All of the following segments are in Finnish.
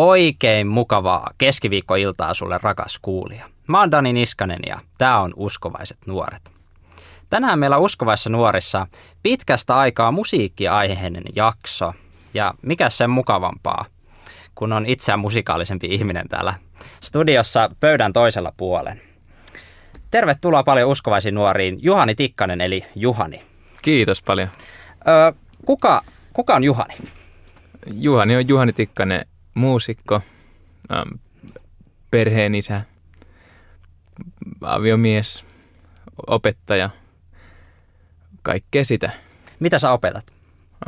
Oikein mukavaa keskiviikkoiltaa sulle rakas kuulija. Mä oon Dani Niskanen ja tää on Uskovaiset nuoret. Tänään meillä on Uskovaissa nuorissa pitkästä aikaa musiikkiaiheinen jakso. Ja mikä sen mukavampaa, kun on itseään musikaalisempi ihminen täällä studiossa pöydän toisella puolen. Tervetuloa paljon uskovaisiin nuoriin Juhani Tikkanen eli Juhani. Kiitos paljon. Öö, kuka, kuka on Juhani? Juhani on Juhani Tikkanen, muusikko, ähm, perheen isä, aviomies, opettaja, kaikkea sitä. Mitä sä opetat?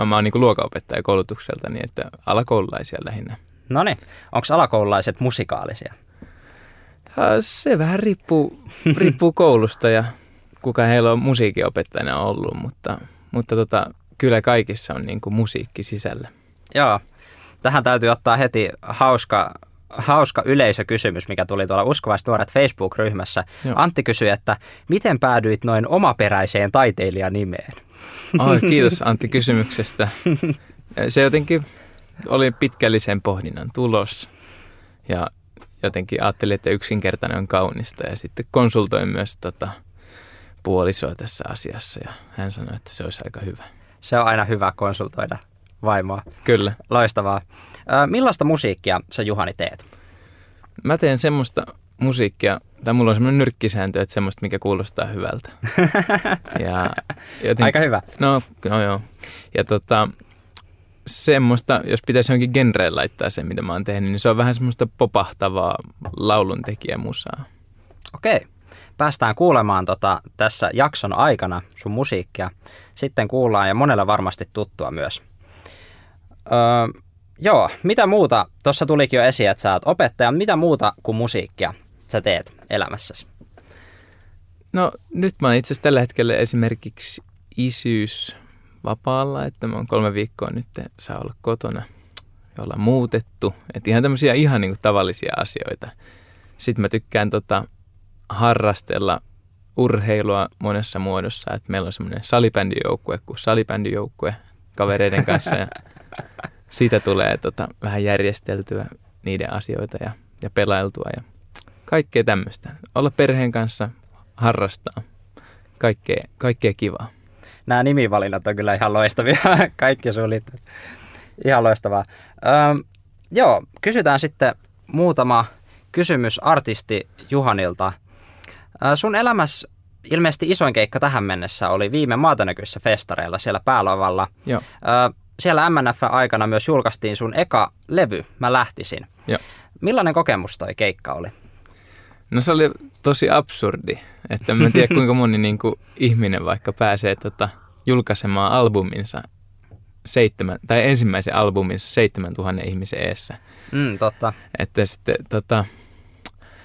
Mä oon niin luokanopettaja koulutukselta, niin että alakoululaisia lähinnä. No niin, onko alakoululaiset musikaalisia? Se vähän riippuu, riippuu koulusta ja kuka heillä on musiikinopettajana ollut, mutta, mutta tota, kyllä kaikissa on niin kuin musiikki sisällä. Joo, tähän täytyy ottaa heti hauska, hauska yleisökysymys, mikä tuli tuolla Uskovaiset nuoret Facebook-ryhmässä. Joo. Antti kysyi, että miten päädyit noin omaperäiseen taiteilijanimeen? Oh, kiitos Antti kysymyksestä. Se jotenkin oli pitkällisen pohdinnan tulos ja jotenkin ajattelin, että yksinkertainen on kaunista ja sitten konsultoin myös tota, puolisoa tässä asiassa ja hän sanoi, että se olisi aika hyvä. Se on aina hyvä konsultoida vaimoa. Kyllä. Loistavaa. Millaista musiikkia sä Juhani teet? Mä teen semmoista musiikkia, tai mulla on semmoinen nyrkkisääntö, että semmoista, mikä kuulostaa hyvältä. ja joten, Aika hyvä. No, no joo. Ja tota, semmoista, jos pitäisi jonkin genreen laittaa se, mitä mä oon tehnyt, niin se on vähän semmoista popahtavaa lauluntekijämusaa. Okei. Päästään kuulemaan tota, tässä jakson aikana sun musiikkia. Sitten kuullaan ja monella varmasti tuttua myös. Öö, joo, mitä muuta, tuossa tulikin jo esiin, että sä oot opettaja, mitä muuta kuin musiikkia sä teet elämässäsi? No nyt mä oon itse asiassa tällä hetkellä esimerkiksi isyys vapaalla, että mä oon kolme viikkoa nyt saa olla kotona ja olla muutettu. Että ihan tämmöisiä ihan niin kuin tavallisia asioita. Sitten mä tykkään tota, harrastella urheilua monessa muodossa. Että meillä on semmoinen salibändijoukkue kuin salibändijoukkue kavereiden kanssa ja siitä tulee tota, vähän järjesteltyä niiden asioita ja, ja pelailtua ja kaikkea tämmöistä. Olla perheen kanssa, harrastaa, kaikkea, kaikkea kivaa. Nämä nimivalinnat on kyllä ihan loistavia, kaikki sulit. Ihan loistavaa. Öö, joo, kysytään sitten muutama kysymys artisti Juhanilta. Sun elämässä ilmeisesti isoin keikka tähän mennessä oli viime maatanäkyissä festareilla siellä päälavalla. Joo. Öö, siellä MNF-aikana myös julkaistiin sun eka levy, Mä lähtisin. Joo. Millainen kokemus toi keikka oli? No se oli tosi absurdi, että mä en tiedä kuinka moni niin kuin, ihminen vaikka pääsee tota, julkaisemaan albuminsa seitsemän, tai ensimmäisen albuminsa seitsemän tuhannen ihmisen eessä. Mm, totta. Että sitten tota,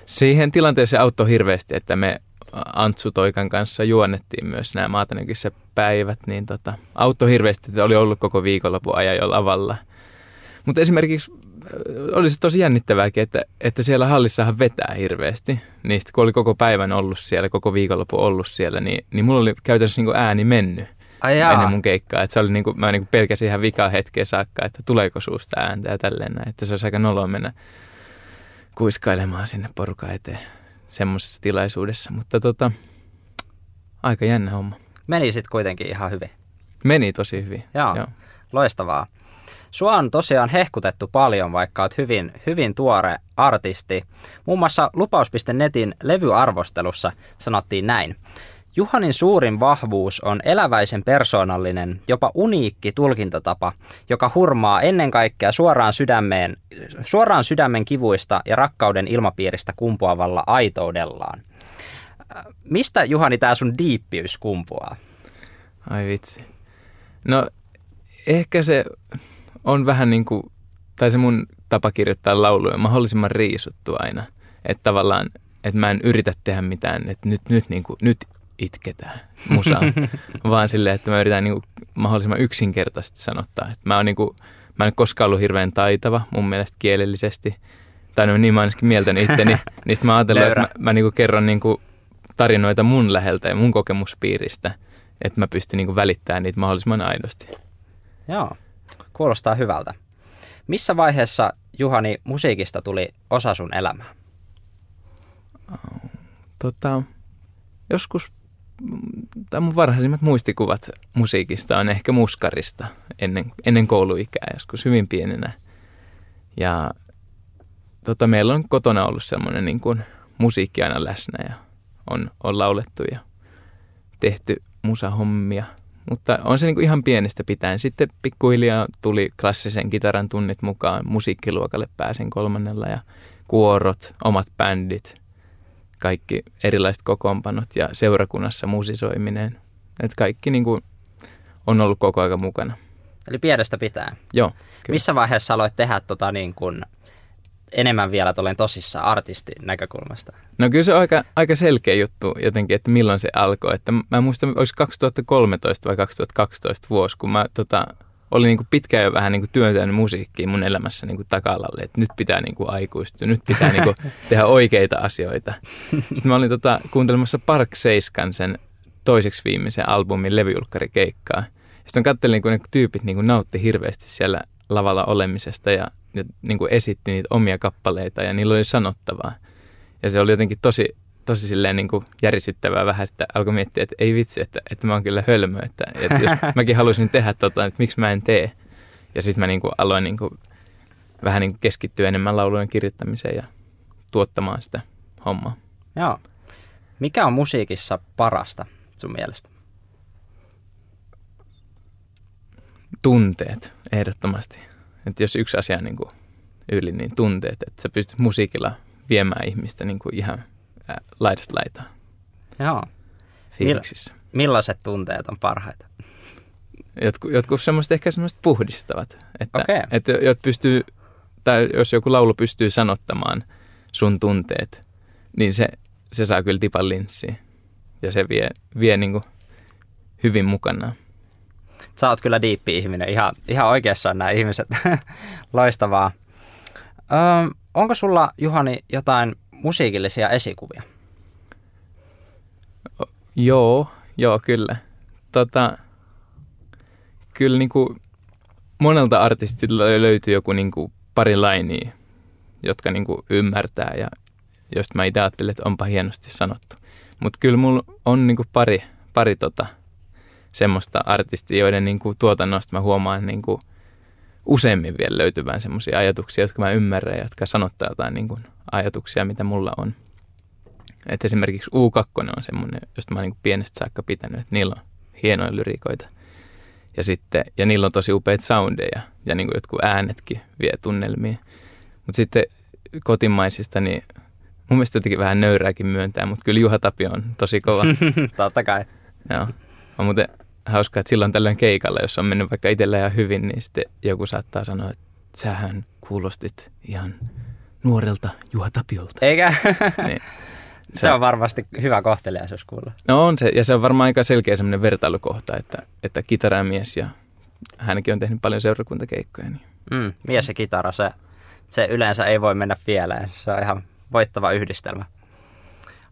siihen tilanteeseen auttoi hirveästi, että me Antsu Toikan kanssa juonnettiin myös nämä maatanäkyssä päivät, niin tota, auttoi hirveästi, että oli ollut koko viikonlopun ajan jo lavalla. Mutta esimerkiksi äh, oli se tosi jännittävääkin, että, että siellä hallissahan vetää hirveästi. Niistä kun oli koko päivän ollut siellä, koko viikonloppu ollut siellä, niin, niin mulla oli käytännössä niin ääni mennyt Ai ennen mun keikkaa. Että se oli niin kuin, mä niin pelkäsin ihan vikaa hetkeä saakka, että tuleeko suusta ääntä ja tälleen näin. Että se olisi aika noloa mennä kuiskailemaan sinne porukan eteen semmoisessa tilaisuudessa. Mutta tota, aika jännä homma. Meni sitten kuitenkin ihan hyvin. Meni tosi hyvin. Joo, Joo. loistavaa. Sua on tosiaan hehkutettu paljon, vaikka olet hyvin, hyvin tuore artisti. Muun muassa lupaus.netin levyarvostelussa sanottiin näin. Juhanin suurin vahvuus on eläväisen persoonallinen, jopa uniikki tulkintatapa, joka hurmaa ennen kaikkea suoraan, sydämeen, suoraan sydämen kivuista ja rakkauden ilmapiiristä kumpuavalla aitoudellaan. Mistä Juhani tämä sun diippiys kumpuaa? Ai vitsi. No ehkä se on vähän niin kuin, tai se mun tapa kirjoittaa lauluja mahdollisimman riisuttu aina. Että tavallaan, että mä en yritä tehdä mitään, että nyt, nyt, niin kuin, nyt itketään musaa, vaan silleen, että mä yritän niin kuin mahdollisimman yksinkertaisesti sanottaa. Että mä, oon niin kuin, mä en koskaan ollut hirveän taitava mun mielestä kielellisesti, tai no niin mä ainakin mieltäni itteni, niin mä ajattelen, että mä, mä niin kuin kerron niin kuin tarinoita mun läheltä ja mun kokemuspiiristä, että mä pystyn niin kuin välittämään niitä mahdollisimman aidosti. Joo, kuulostaa hyvältä. Missä vaiheessa Juhani, musiikista tuli osa sun elämää? Tota, joskus, tai mun varhaisimmat muistikuvat musiikista on ehkä muskarista ennen, ennen kouluikää, joskus hyvin pienenä. Ja tota, meillä on kotona ollut semmoinen niin kuin musiikki aina läsnä ja on, on laulettu ja tehty musahommia. Mutta on se niin kuin ihan pienestä pitäen. Sitten pikkuhiljaa tuli klassisen kitaran tunnit mukaan. Musiikkiluokalle pääsin kolmannella ja kuorot, omat bändit, kaikki erilaiset kokoonpanot ja seurakunnassa musisoiminen. Et kaikki niin kuin on ollut koko ajan mukana. Eli pienestä pitää. Joo. Kyllä. Missä vaiheessa aloit tehdä tota niin kuin enemmän vielä tuollainen tosissaan artistin näkökulmasta? No kyllä se on aika, aika selkeä juttu jotenkin, että milloin se alkoi. Että mä muistan, olisi 2013 vai 2012 vuosi, kun mä tota, olin niin kuin pitkään jo vähän niin kuin työntänyt musiikkia mun elämässä niin kuin takalalle, että nyt pitää niin kuin aikuistua, nyt pitää niin kuin tehdä oikeita asioita. Sitten mä olin tota, kuuntelemassa Park Seiskan sen toiseksi viimeisen albumin levyjulkkarikeikkaa. Sitten katselin, kun ne tyypit niin kuin nautti hirveästi siellä lavalla olemisesta ja, ja niin kuin esitti niitä omia kappaleita ja niillä oli sanottavaa. Ja se oli jotenkin tosi, tosi silleen niin kuin järisyttävää vähän, että alkoi miettiä, että ei vitsi, että, että mä oon kyllä hölmö, että, että jos mäkin haluaisin tehdä tota, että miksi mä en tee. Ja sitten mä niin kuin aloin niin kuin vähän niin kuin keskittyä enemmän laulujen kirjoittamiseen ja tuottamaan sitä hommaa. Joo. Mikä on musiikissa parasta sun mielestä? Tunteet, ehdottomasti. Että jos yksi asia on niin kuin yli, niin tunteet, että sä pystyt musiikilla viemään ihmistä niin kuin ihan laidasta laitaan. Joo. Fiiliksissä. Mill- millaiset tunteet on parhaita? Jotkut, jotkut semmoiset ehkä semmoiset puhdistavat. Että, Okei. että jot pystyy, tai jos joku laulu pystyy sanottamaan sun tunteet, niin se, se saa kyllä tipan linssiin. Ja se vie, vie niin kuin hyvin mukanaan. Sä oot kyllä diippi ihminen, ihan, ihan oikeassa on nämä ihmiset. Loistavaa. Öö, onko sulla, Juhani, jotain musiikillisia esikuvia? Joo, joo, kyllä. Tota, kyllä niin kuin monelta artistilta löytyy joku niin kuin pari lainia, jotka niin kuin ymmärtää ja josta mä itse ajattelen, että onpa hienosti sanottu. Mutta kyllä mulla on niin kuin pari, pari tota, semmoista artistia, joiden niin kuin tuotannosta mä huomaan niin kuin useimmin vielä löytyvän semmoisia ajatuksia, jotka mä ymmärrän ja jotka sanottaa jotain niin kuin ajatuksia, mitä mulla on. Et esimerkiksi U2 on semmoinen, josta mä oon niin pienestä saakka pitänyt, että niillä on hienoja lyrikoita. Ja, sitten, ja niillä on tosi upeita soundeja ja niin kuin jotkut äänetkin vie tunnelmiin. Mutta sitten kotimaisista, niin mun mielestä jotenkin vähän nöyrääkin myöntää, mutta kyllä Juha Tapio on tosi kova. Totta kai. Joo. On muuten hauskaa, että silloin tällöin keikalla, jos on mennyt vaikka itsellä ihan hyvin, niin sitten joku saattaa sanoa, että sähän kuulostit ihan nuorelta Juha Tapiolta. Eikä? Niin. se, se on varmasti hyvä kohteliaisuus kuulla. No on se, ja se on varmaan aika selkeä semmoinen vertailukohta, että, että kitaramies ja hänkin on tehnyt paljon seurakuntakeikkoja. Niin. Mm, mies ja kitara, se, se yleensä ei voi mennä pieleen. Se on ihan voittava yhdistelmä.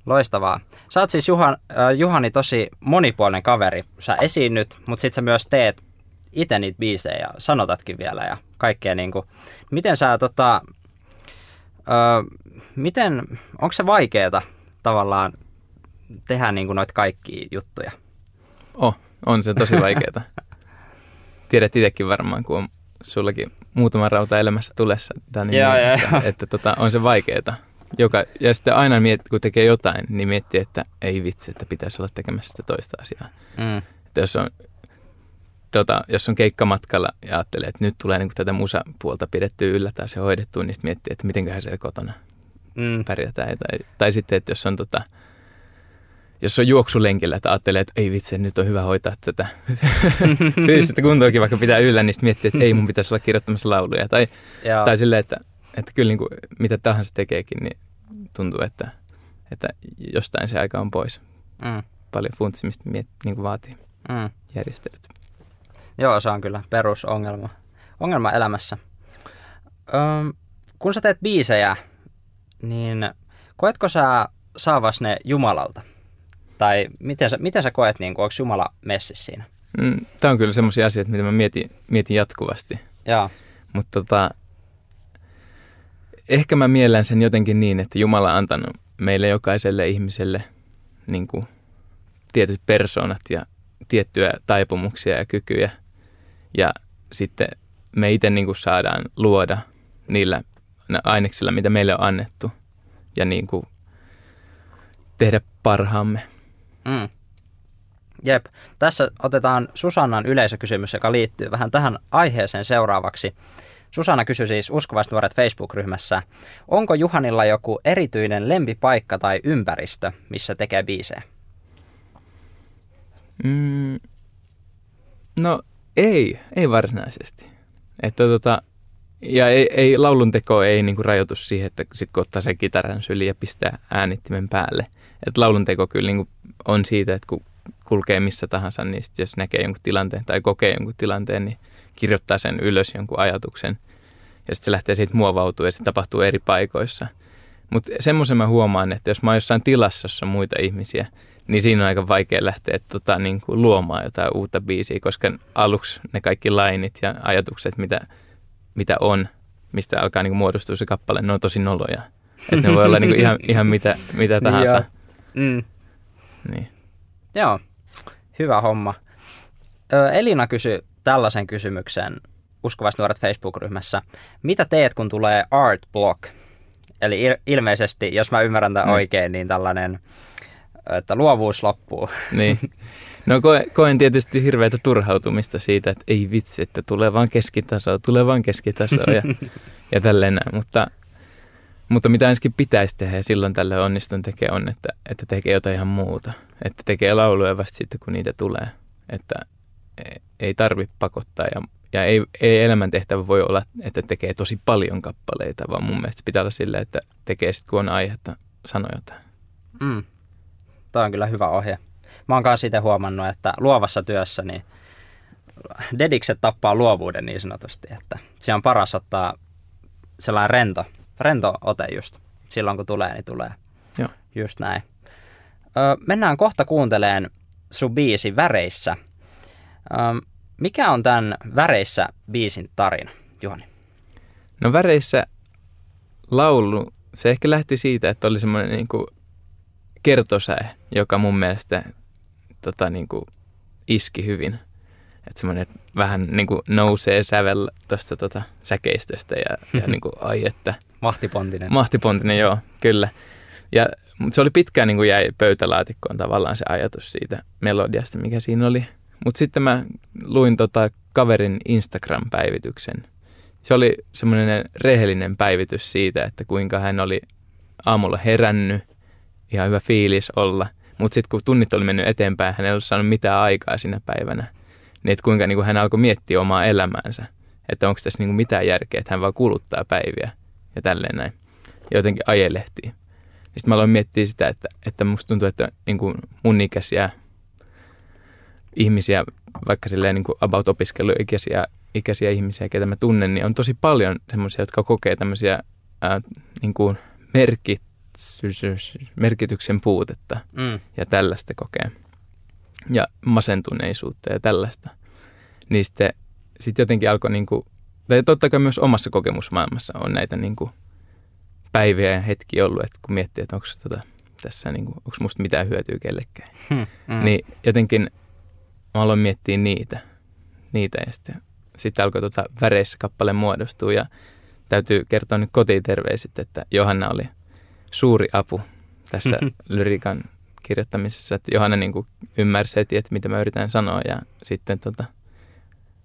Loistavaa. Sä oot siis Juhan, äh, Juhani tosi monipuolinen kaveri. Sä esiinnyt, mutta sit sä myös teet itse niitä biisejä ja sanotatkin vielä ja kaikkea niinku. Miten sä tota, äh, miten, onko se vaikeeta tavallaan tehdä niinku noita kaikkia juttuja? Oh, on se tosi vaikeeta. Tiedät itsekin varmaan, kun on sullakin muutama rauta elämässä tulessa, niin Joo, niin, joo, että, että tota, on se vaikeeta. Joka, ja sitten aina miet, kun tekee jotain, niin miettii, että ei vitsi, että pitäisi olla tekemässä sitä toista asiaa. Mm. Että jos on, tota, jos on keikkamatkalla ja ajattelee, että nyt tulee niin tätä musapuolta pidettyä yllä tai se hoidettua, niin sitten miettii, että mitenköhän siellä kotona Mm. pärjätään. Tai, tai sitten, että jos on, tota, jos on juoksulenkillä, että ajattelee, että ei vitsi, nyt on hyvä hoitaa tätä fyysistä kuntoakin, vaikka pitää yllä, niin sitten miettii, että ei mun pitäisi olla kirjoittamassa lauluja. Tai, tai silleen, että, että kyllä niin kuin, mitä tahansa tekeekin, niin tuntuu, että, että jostain se aika on pois. Mm. Paljon funtsimista miet, niin kuin vaatii Mm. järjestelyt. Joo, se on kyllä perusongelma ongelma elämässä. Öm, kun sä teet biisejä, niin koetko sä saavas ne Jumalalta? Tai miten sä, miten sä koet, niin onko Jumala messissä siinä? Mm, Tämä on kyllä semmoisia asioita, mitä mä mietin, mietin jatkuvasti. Joo. Mutta tota, ehkä mä miellän sen jotenkin niin, että Jumala on antanut meille jokaiselle ihmiselle niin kuin, tietyt persoonat ja tiettyjä taipumuksia ja kykyjä. Ja sitten me itse niin kuin saadaan luoda niillä aineksilla, mitä meille on annettu. Ja niin kuin tehdä parhaamme. Mm. Jep. Tässä otetaan Susannan yleisökysymys, joka liittyy vähän tähän aiheeseen seuraavaksi. Susanna kysyi siis Uskovaiset nuoret Facebook-ryhmässä, onko Juhanilla joku erityinen lempipaikka tai ympäristö, missä tekee biisejä? Mm, no ei, ei varsinaisesti. Että tota, ja ei, ei laulun teko ei niinku rajoitu siihen, että sit kun ottaa sen kitaran syliin ja pistää äänittimen päälle. Että laulun teko kyllä niinku on siitä, että kun kulkee missä tahansa, niin sit jos näkee jonkun tilanteen tai kokee jonkun tilanteen, niin kirjoittaa sen ylös jonkun ajatuksen. Ja sitten se lähtee siitä muovautua ja se tapahtuu eri paikoissa. Mutta semmoisen mä huomaan, että jos mä oon jossain tilassa, jossa on muita ihmisiä, niin siinä on aika vaikea lähteä tota, niin kuin luomaan jotain uutta biisiä, koska aluksi ne kaikki lainit ja ajatukset, mitä, mitä on, mistä alkaa niin kuin muodostua se kappale, ne on tosi noloja. Että ne voi olla niin kuin ihan, ihan mitä, mitä tahansa. Mm. Niin. Joo, hyvä homma. Ö, Elina kysyi tällaisen kysymyksen Uskovaiset nuoret Facebook-ryhmässä. Mitä teet, kun tulee art block? Eli il- ilmeisesti, jos mä ymmärrän tämän Mm. oikein, niin tällainen, että luovuus loppuu. Niin. No koen, koen tietysti hirveätä turhautumista siitä, että ei vitsi, että tulee vaan keskitasoa, tulee vaan keskitasoa ja, ja tälleen näin. Mutta, mutta mitä ensin pitäisi tehdä ja silloin tälle onnistun tekee on, että, että tekee jotain ihan muuta. Että tekee lauluja vasta sitten, kun niitä tulee. Että ei tarvitse pakottaa ja, ja ei, ei elämäntehtävä voi olla, että tekee tosi paljon kappaleita, vaan mun mielestä pitää olla silleen, että tekee sitten, kun on aihetta sanoa jotain. Mm. Tämä on kyllä hyvä ohje. Mä oon kanssa itse huomannut, että luovassa työssä niin dedikset tappaa luovuuden niin sanotusti, että siinä on paras ottaa sellainen rento, rento ote just. Silloin kun tulee, niin tulee. Joo. Just näin. Ö, mennään kohta kuunteleen sun biisi Väreissä. Ö, mikä on tämän Väreissä biisin tarina, Juhani? No väreissä laulu, se ehkä lähti siitä, että oli semmoinen niin kuin kertosäe, joka mun mielestä tota, niin kuin iski hyvin. Että semmoinen vähän niin kuin nousee sävel tuosta tota, säkeistöstä ja, ja niin kuin, ai että Mahtipontinen. mahtipontinen, joo, kyllä. Ja, mutta se oli pitkään niin kuin jäi pöytälaatikkoon tavallaan se ajatus siitä melodiasta, mikä siinä oli. Mutta sitten mä luin tota kaverin Instagram-päivityksen. Se oli semmoinen rehellinen päivitys siitä, että kuinka hän oli aamulla herännyt, ihan hyvä fiilis olla. Mutta sitten kun tunnit oli mennyt eteenpäin, hän ei ollut saanut mitään aikaa sinä päivänä. Niin että kuinka niin kuin hän alkoi miettiä omaa elämäänsä. Että onko tässä niin kuin mitään järkeä, että hän vaan kuluttaa päiviä ja tälleen näin. Ja jotenkin ajelehtii. Sitten mä aloin miettiä sitä, että, että musta tuntuu, että niin kuin mun ikäisiä ihmisiä, vaikka silleen niin kuin about opiskeluikäisiä ikäisiä ihmisiä, ketä mä tunnen, niin on tosi paljon semmoisia, jotka kokee tämmöisiä ää, niin kuin merkit, merkityksen puutetta Mm. ja tällaista kokee. Ja masentuneisuutta ja tällaista. Niin sitten sit jotenkin alkoi, niin kuin, tai totta kai myös omassa kokemusmaailmassa on näitä niin kuin päiviä ja hetkiä ollut, että kun miettii, että onko tota, tässä, niin kuin, onko musta mitään hyötyä kellekään. Hmm. Mm. Niin jotenkin mä aloin miettiä niitä, niitä ja sitten, sitten alkoi tota väreissä kappale muodostua ja täytyy kertoa nyt kotiterveiset, että Johanna oli suuri apu tässä lyrikan kirjoittamisessa, että Johanna niin kuin ymmärsi heti, että mitä mä yritän sanoa ja sitten tota,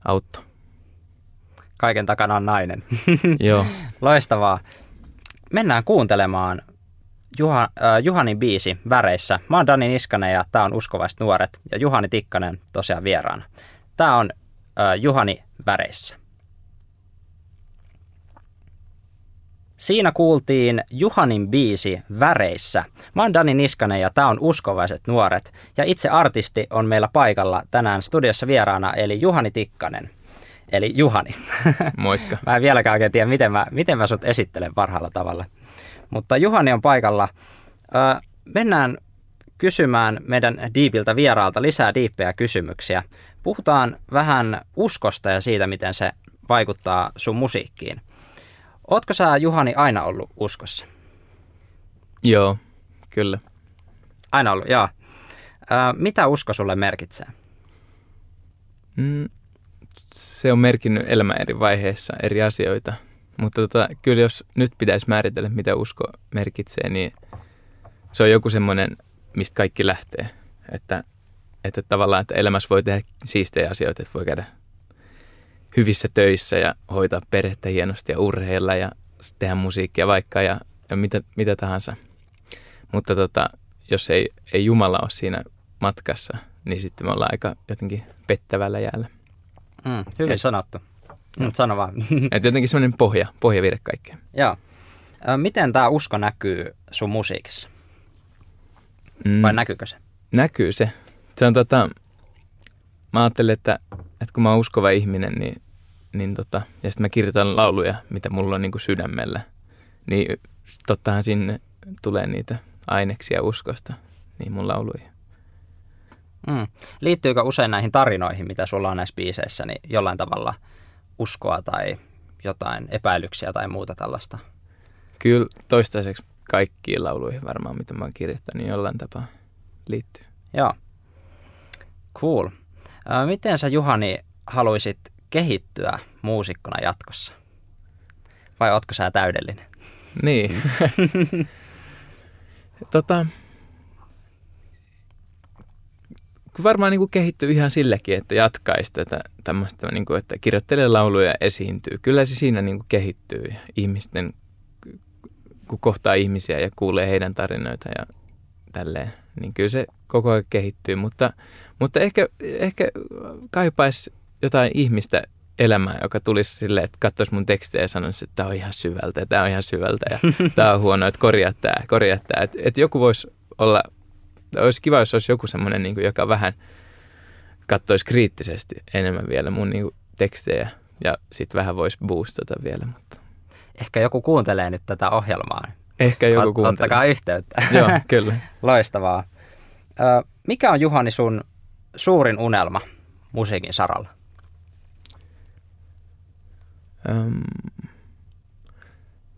auttoi. Kaiken takana on nainen. Joo, Loistavaa. Mennään kuuntelemaan Juha, äh, Juhanin biisi Väreissä. Mä oon Dani Niskanen ja tää on Uskovaiset nuoret ja Juhani Tikkanen tosiaan vieraana. Tää on äh, Juhani Väreissä. Siinä kuultiin Juhanin biisi Väreissä. Mä oon Dani Niskanen ja tää on Uskovaiset nuoret. Ja itse artisti on meillä paikalla tänään studiossa vieraana eli Juhani Tikkanen. Eli Juhani. moikka. Mä en vieläkään oikein tiedä, miten mä, miten mä sut esittelen parhaalla tavalla. Mutta Juhani on paikalla. Ö, mennään kysymään meidän Deepiltä vieraalta lisää diippejä kysymyksiä. Puhutaan vähän uskosta ja siitä, miten se vaikuttaa sun musiikkiin. Ootko sä Juhani aina ollut uskossa? Joo, kyllä. Aina ollut, joo. Ö, mitä usko sulle merkitsee? Mm, se on merkinnyt elämän eri vaiheissa eri asioita. Mutta tota, kyllä jos nyt pitäisi määritellä, mitä usko merkitsee, niin se on joku semmoinen, mistä kaikki lähtee. Että, että tavallaan, että elämässä voi tehdä siistejä asioita, että voi käydä hyvissä töissä ja hoitaa perhettä hienosti ja urheilla ja tehdä musiikkia vaikka ja, ja mitä, mitä tahansa. Mutta tota, jos ei, ei Jumala ole siinä matkassa, niin sitten me ollaan aika jotenkin pettävällä jäällä. Mm, hyvin Et, sanottu. Mm. Sano vaan. Että jotenkin semmoinen pohja, pohjavire kaikkeen. Joo. Miten tämä usko näkyy sun musiikissa? Mm. Vai näkyykö se? Näkyy se. Se on tota, mä ajattelen, että, että kun mä oon uskova ihminen, niin, niin tota, ja sitten mä kirjoitan lauluja, mitä mulla on niin kuin sydämellä, niin tottahan sinne tulee niitä aineksia uskosta niin mun lauluihin. Mm. Liittyykö usein näihin tarinoihin, mitä sulla on näissä biiseissä, niin jollain tavalla uskoa tai jotain epäilyksiä tai muuta tällaista? Kyllä toistaiseksi kaikkiin lauluihin varmaan, mitä mä oon kirjoittanut, niin jollain tapaa liittyy. Joo. Cool. Miten sä Juhani haluaisit kehittyä muusikkona jatkossa? Vai ootko sä täydellinen? Niin. tota, varmaan niin kehittyy ihan sillekin, että jatkaisi tätä tämmöistä, niin kuin, että kirjoittelee lauluja ja esiintyy. Kyllä se siinä niin kuin kehittyy ihmisten, kun kohtaa ihmisiä ja kuulee heidän tarinoita ja tälleen, niin kyllä se koko ajan kehittyy. Mutta, mutta ehkä, ehkä kaipaisi jotain ihmistä elämää, joka tulisi silleen, että katsoisi mun tekstejä ja sanoisi, että tämä on ihan syvältä ja tämä on ihan syvältä ja tämä on huono, että korjaa tämä, korjaa tämä. Että, että joku voisi olla olisi kiva, jos olisi joku semmoinen, niin kuin, joka vähän katsoisi kriittisesti enemmän vielä mun niin kuin, tekstejä ja sitten vähän voisi boostata vielä. Mutta. Ehkä joku kuuntelee nyt tätä ohjelmaa. Ehkä joku Ot, kuuntelee. Ottakaa yhteyttä. Joo, kyllä. Loistavaa. Ö, mikä on Juhani sun suurin unelma musiikin saralla? Öm,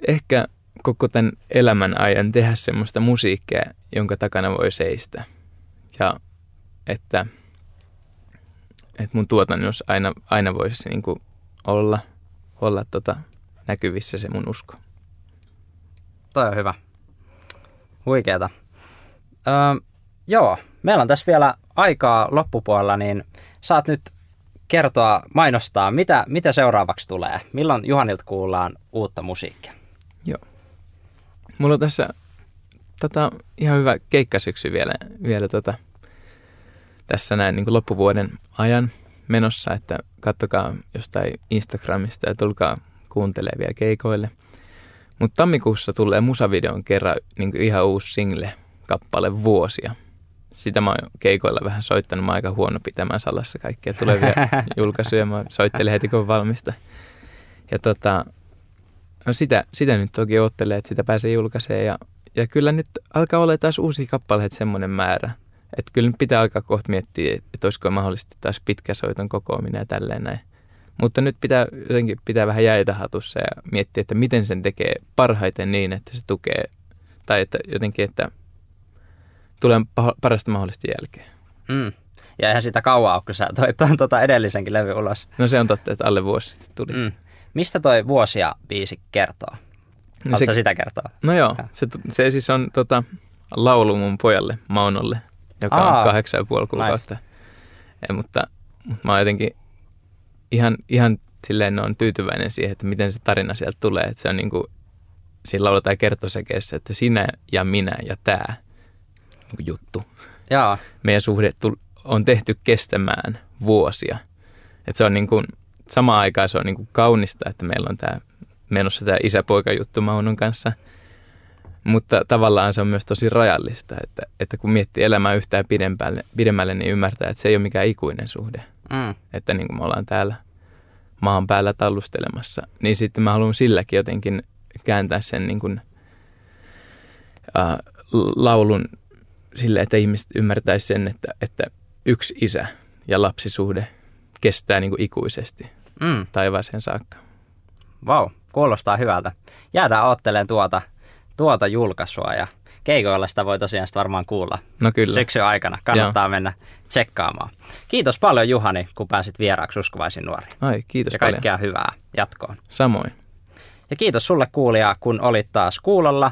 ehkä koko tämän elämän ajan tehdä semmoista musiikkia, jonka takana voi seistä. Ja että, että mun tuotannos aina, aina voisi niin kuin olla, olla tota näkyvissä se mun usko. Toi on hyvä. Huikeeta. Öö, joo, meillä on tässä vielä aikaa loppupuolella, niin saat nyt kertoa, mainostaa, mitä, mitä seuraavaksi tulee. Milloin Juhanilta kuullaan uutta musiikkia? Joo. Mulla on tässä tota, ihan hyvä keikkasyksy vielä, vielä tota, tässä näin niin loppuvuoden ajan menossa, että kattokaa jostain Instagramista ja tulkaa kuuntelemaan vielä keikoille. Mutta tammikuussa tulee musavideon kerran niin ihan uusi single kappale vuosia. Sitä mä oon keikoilla vähän soittanut. Mä oon aika huono pitämään salassa kaikkia tulevia julkaisuja. Mä soittelen heti kun valmista. Ja tota, no sitä, sitä nyt toki oottelee, että sitä pääsee julkaisemaan ja ja kyllä nyt alkaa olla taas uusia kappaleita semmoinen määrä. Että kyllä nyt pitää alkaa kohta miettiä, että olisiko mahdollisesti taas pitkäsoiton kokoaminen ja tälleen näin. Mutta nyt pitää jotenkin pitää vähän jäitä hatussa ja miettiä, että miten sen tekee parhaiten niin, että se tukee, tai että jotenkin, että tulee parasta mahdollisesti jälkeen. Mm. Ja eihän sitä kauaa ole, kun sä toit tuon tuota edellisenkin levy ulos. No se on totta, että alle vuosi sitten tuli. Mm. Mistä toi vuosia biisi kertoo? No se, sitä kertoa? No joo, se, se siis on tota, laulu mun pojalle Maunolle, joka Aa, on kahdeksan ja puoli kuukautta. Nice. Ja, mutta, mutta mä oon jotenkin ihan, ihan silleen on tyytyväinen siihen, että miten se tarina sieltä tulee. Että se on niin kuin, siinä lauletaan kertosäkeessä, että sinä ja minä ja tämä juttu. Jaa. Meidän suhde on tehty kestämään vuosia. Että se on niin kuin, samaan aikaan se on niin kuin kaunista, että meillä on tämä menossa tämä isä-poika-juttu Maunon kanssa. Mutta tavallaan se on myös tosi rajallista, että, että kun miettii elämää yhtään pidemmälle, pidemmälle, niin ymmärtää, että se ei ole mikään ikuinen suhde. Mm. Että niin kuin me ollaan täällä maan päällä tallustelemassa, niin sitten mä haluan silläkin jotenkin kääntää sen niin kuin, äh, laulun sille, että ihmiset ymmärtäisi sen, että, että yksi isä ja lapsisuhde kestää niin kuin ikuisesti mm. taivaaseen saakka. Vau, kuulostaa hyvältä. Jäädään ottelemaan tuota, tuota julkaisua ja keikoilla sitä voi tosiaan sitä varmaan kuulla No kyllä. syksyn aikana. Kannattaa mennä tsekkaamaan. Kiitos paljon Juhani, kun pääsit vieraaksi uskovaisin nuori. Ai, kiitos Ja paljon. kaikkea hyvää jatkoon. Samoin. Ja kiitos sulle kuulija, kun olit taas kuulolla.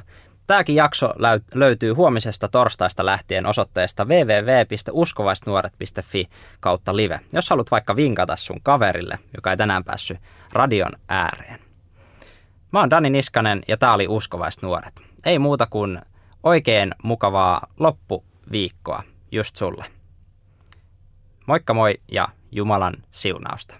Tämäkin jakso löytyy huomisesta torstaista lähtien osoitteesta www.uskovaisnuoret.fi kautta live, jos haluat vaikka vinkata sun kaverille, joka ei tänään päässyt radion ääreen. Mä oon Dani Niskanen ja tää oli Uskovaisnuoret. Ei muuta kuin oikein mukavaa loppuviikkoa just sulle. Moikka moi ja Jumalan siunausta.